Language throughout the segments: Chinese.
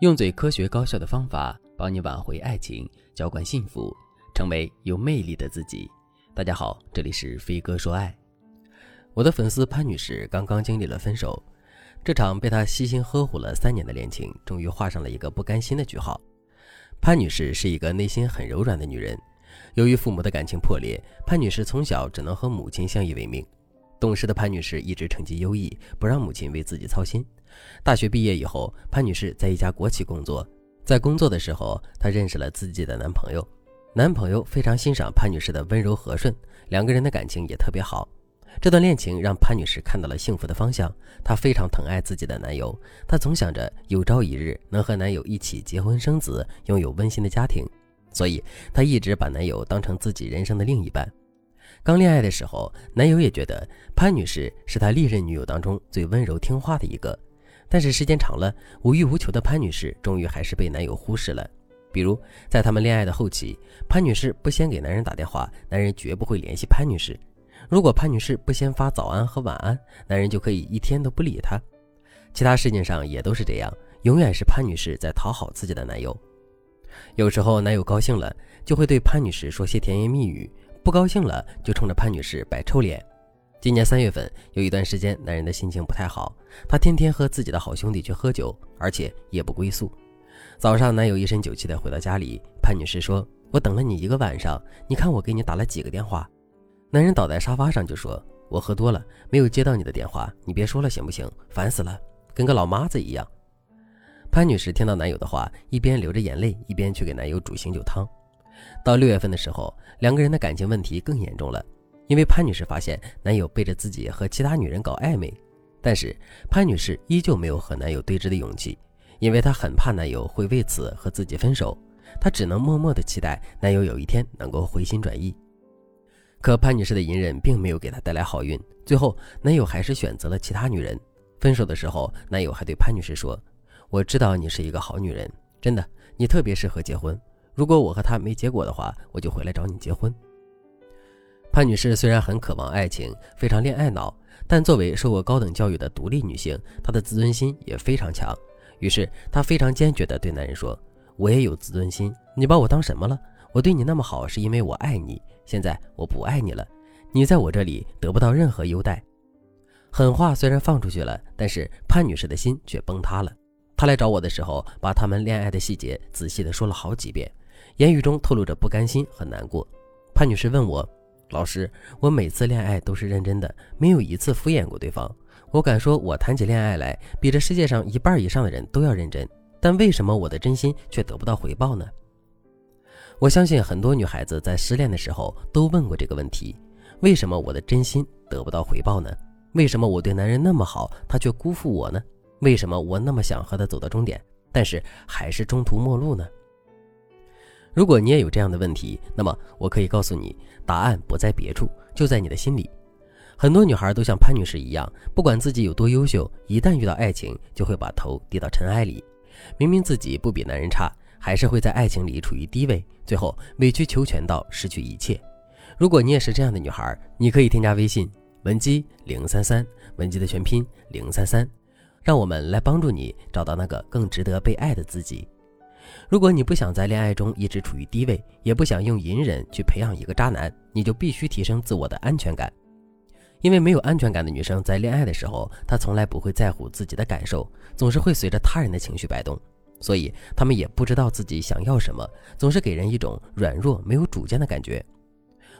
用最科学高效的方法帮你挽回爱情，浇灌幸福，成为有魅力的自己。大家好，这里是飞哥说爱。我的粉丝潘女士刚刚经历了分手，这场被她悉心呵护了三年的恋情，终于画上了一个不甘心的句号。潘女士是一个内心很柔软的女人，由于父母的感情破裂，潘女士从小只能和母亲相依为命。懂事的潘女士一直成绩优异，不让母亲为自己操心。大学毕业以后，潘女士在一家国企工作。在工作的时候，她认识了自己的男朋友。男朋友非常欣赏潘女士的温柔和顺，两个人的感情也特别好。这段恋情让潘女士看到了幸福的方向。她非常疼爱自己的男友，她总想着有朝一日能和男友一起结婚生子，拥有温馨的家庭。所以，她一直把男友当成自己人生的另一半。刚恋爱的时候，男友也觉得潘女士是他历任女友当中最温柔听话的一个。但是时间长了，无欲无求的潘女士终于还是被男友忽视了。比如，在他们恋爱的后期，潘女士不先给男人打电话，男人绝不会联系潘女士；如果潘女士不先发早安和晚安，男人就可以一天都不理她。其他事情上也都是这样，永远是潘女士在讨好自己的男友。有时候男友高兴了，就会对潘女士说些甜言蜜语；不高兴了，就冲着潘女士摆臭脸。今年三月份，有一段时间，男人的心情不太好，他天天和自己的好兄弟去喝酒，而且夜不归宿。早上，男友一身酒气的回到家里，潘女士说：“我等了你一个晚上，你看我给你打了几个电话。”男人倒在沙发上就说：“我喝多了，没有接到你的电话，你别说了行不行？烦死了，跟个老妈子一样。”潘女士听到男友的话，一边流着眼泪，一边去给男友煮醒酒汤。到六月份的时候，两个人的感情问题更严重了。因为潘女士发现男友背着自己和其他女人搞暧昧，但是潘女士依旧没有和男友对峙的勇气，因为她很怕男友会为此和自己分手，她只能默默的期待男友有一天能够回心转意。可潘女士的隐忍并没有给她带来好运，最后男友还是选择了其他女人。分手的时候，男友还对潘女士说：“我知道你是一个好女人，真的，你特别适合结婚。如果我和他没结果的话，我就回来找你结婚。”潘女士虽然很渴望爱情，非常恋爱脑，但作为受过高等教育的独立女性，她的自尊心也非常强。于是，她非常坚决地对男人说：“我也有自尊心，你把我当什么了？我对你那么好，是因为我爱你。现在我不爱你了，你在我这里得不到任何优待。”狠话虽然放出去了，但是潘女士的心却崩塌了。她来找我的时候，把他们恋爱的细节仔细地说了好几遍，言语中透露着不甘心和难过。潘女士问我。老师，我每次恋爱都是认真的，没有一次敷衍过对方。我敢说，我谈起恋爱来，比这世界上一半以上的人都要认真。但为什么我的真心却得不到回报呢？我相信很多女孩子在失恋的时候都问过这个问题：为什么我的真心得不到回报呢？为什么我对男人那么好，他却辜负我呢？为什么我那么想和他走到终点，但是还是中途末路呢？如果你也有这样的问题，那么我可以告诉你，答案不在别处，就在你的心里。很多女孩都像潘女士一样，不管自己有多优秀，一旦遇到爱情，就会把头低到尘埃里。明明自己不比男人差，还是会在爱情里处于低位，最后委曲求全到失去一切。如果你也是这样的女孩，你可以添加微信文姬零三三，文姬的全拼零三三，让我们来帮助你找到那个更值得被爱的自己。如果你不想在恋爱中一直处于低位，也不想用隐忍去培养一个渣男，你就必须提升自我的安全感。因为没有安全感的女生在恋爱的时候，她从来不会在乎自己的感受，总是会随着他人的情绪摆动，所以她们也不知道自己想要什么，总是给人一种软弱、没有主见的感觉。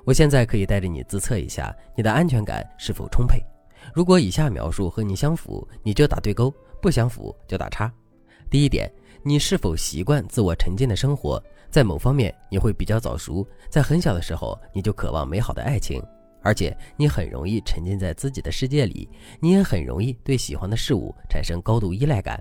我现在可以带着你自测一下你的安全感是否充沛。如果以下描述和你相符，你就打对勾；不相符就打叉。第一点。你是否习惯自我沉浸的生活？在某方面，你会比较早熟，在很小的时候你就渴望美好的爱情，而且你很容易沉浸在自己的世界里，你也很容易对喜欢的事物产生高度依赖感。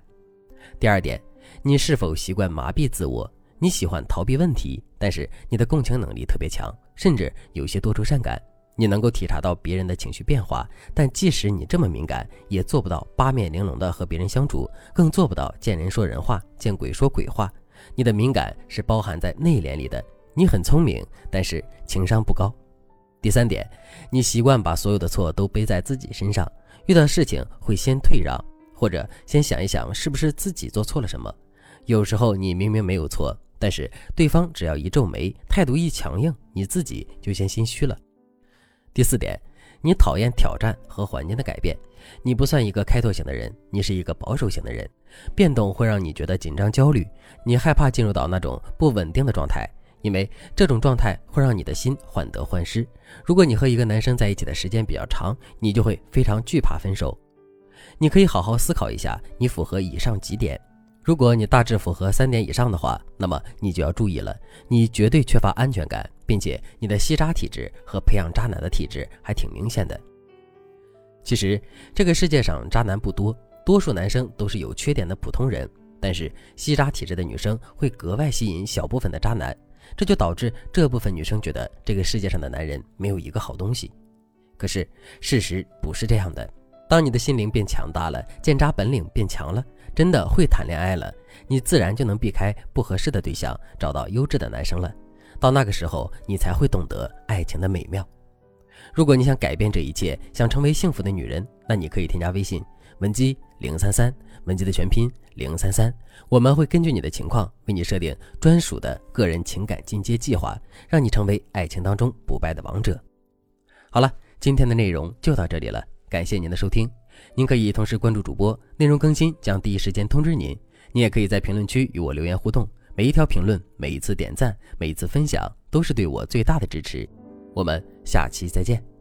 第二点，你是否习惯麻痹自我？你喜欢逃避问题，但是你的共情能力特别强，甚至有些多愁善感。你能够体察到别人的情绪变化，但即使你这么敏感，也做不到八面玲珑的和别人相处，更做不到见人说人话，见鬼说鬼话。你的敏感是包含在内敛里的。你很聪明，但是情商不高。第三点，你习惯把所有的错都背在自己身上，遇到事情会先退让，或者先想一想是不是自己做错了什么。有时候你明明没有错，但是对方只要一皱眉，态度一强硬，你自己就先心虚了。第四点，你讨厌挑战和环境的改变，你不算一个开拓型的人，你是一个保守型的人，变动会让你觉得紧张焦虑，你害怕进入到那种不稳定的状态，因为这种状态会让你的心患得患失。如果你和一个男生在一起的时间比较长，你就会非常惧怕分手。你可以好好思考一下，你符合以上几点。如果你大致符合三点以上的话，那么你就要注意了，你绝对缺乏安全感，并且你的吸渣体质和培养渣男的体质还挺明显的。其实这个世界上渣男不多，多数男生都是有缺点的普通人，但是吸渣体质的女生会格外吸引小部分的渣男，这就导致这部分女生觉得这个世界上的男人没有一个好东西。可是事实不是这样的。当你的心灵变强大了，见渣本领变强了，真的会谈恋爱了，你自然就能避开不合适的对象，找到优质的男生了。到那个时候，你才会懂得爱情的美妙。如果你想改变这一切，想成为幸福的女人，那你可以添加微信文姬零三三，文姬的全拼零三三，我们会根据你的情况为你设定专属的个人情感进阶计划，让你成为爱情当中不败的王者。好了，今天的内容就到这里了。感谢您的收听，您可以同时关注主播，内容更新将第一时间通知您。您也可以在评论区与我留言互动，每一条评论、每一次点赞、每一次分享，都是对我最大的支持。我们下期再见。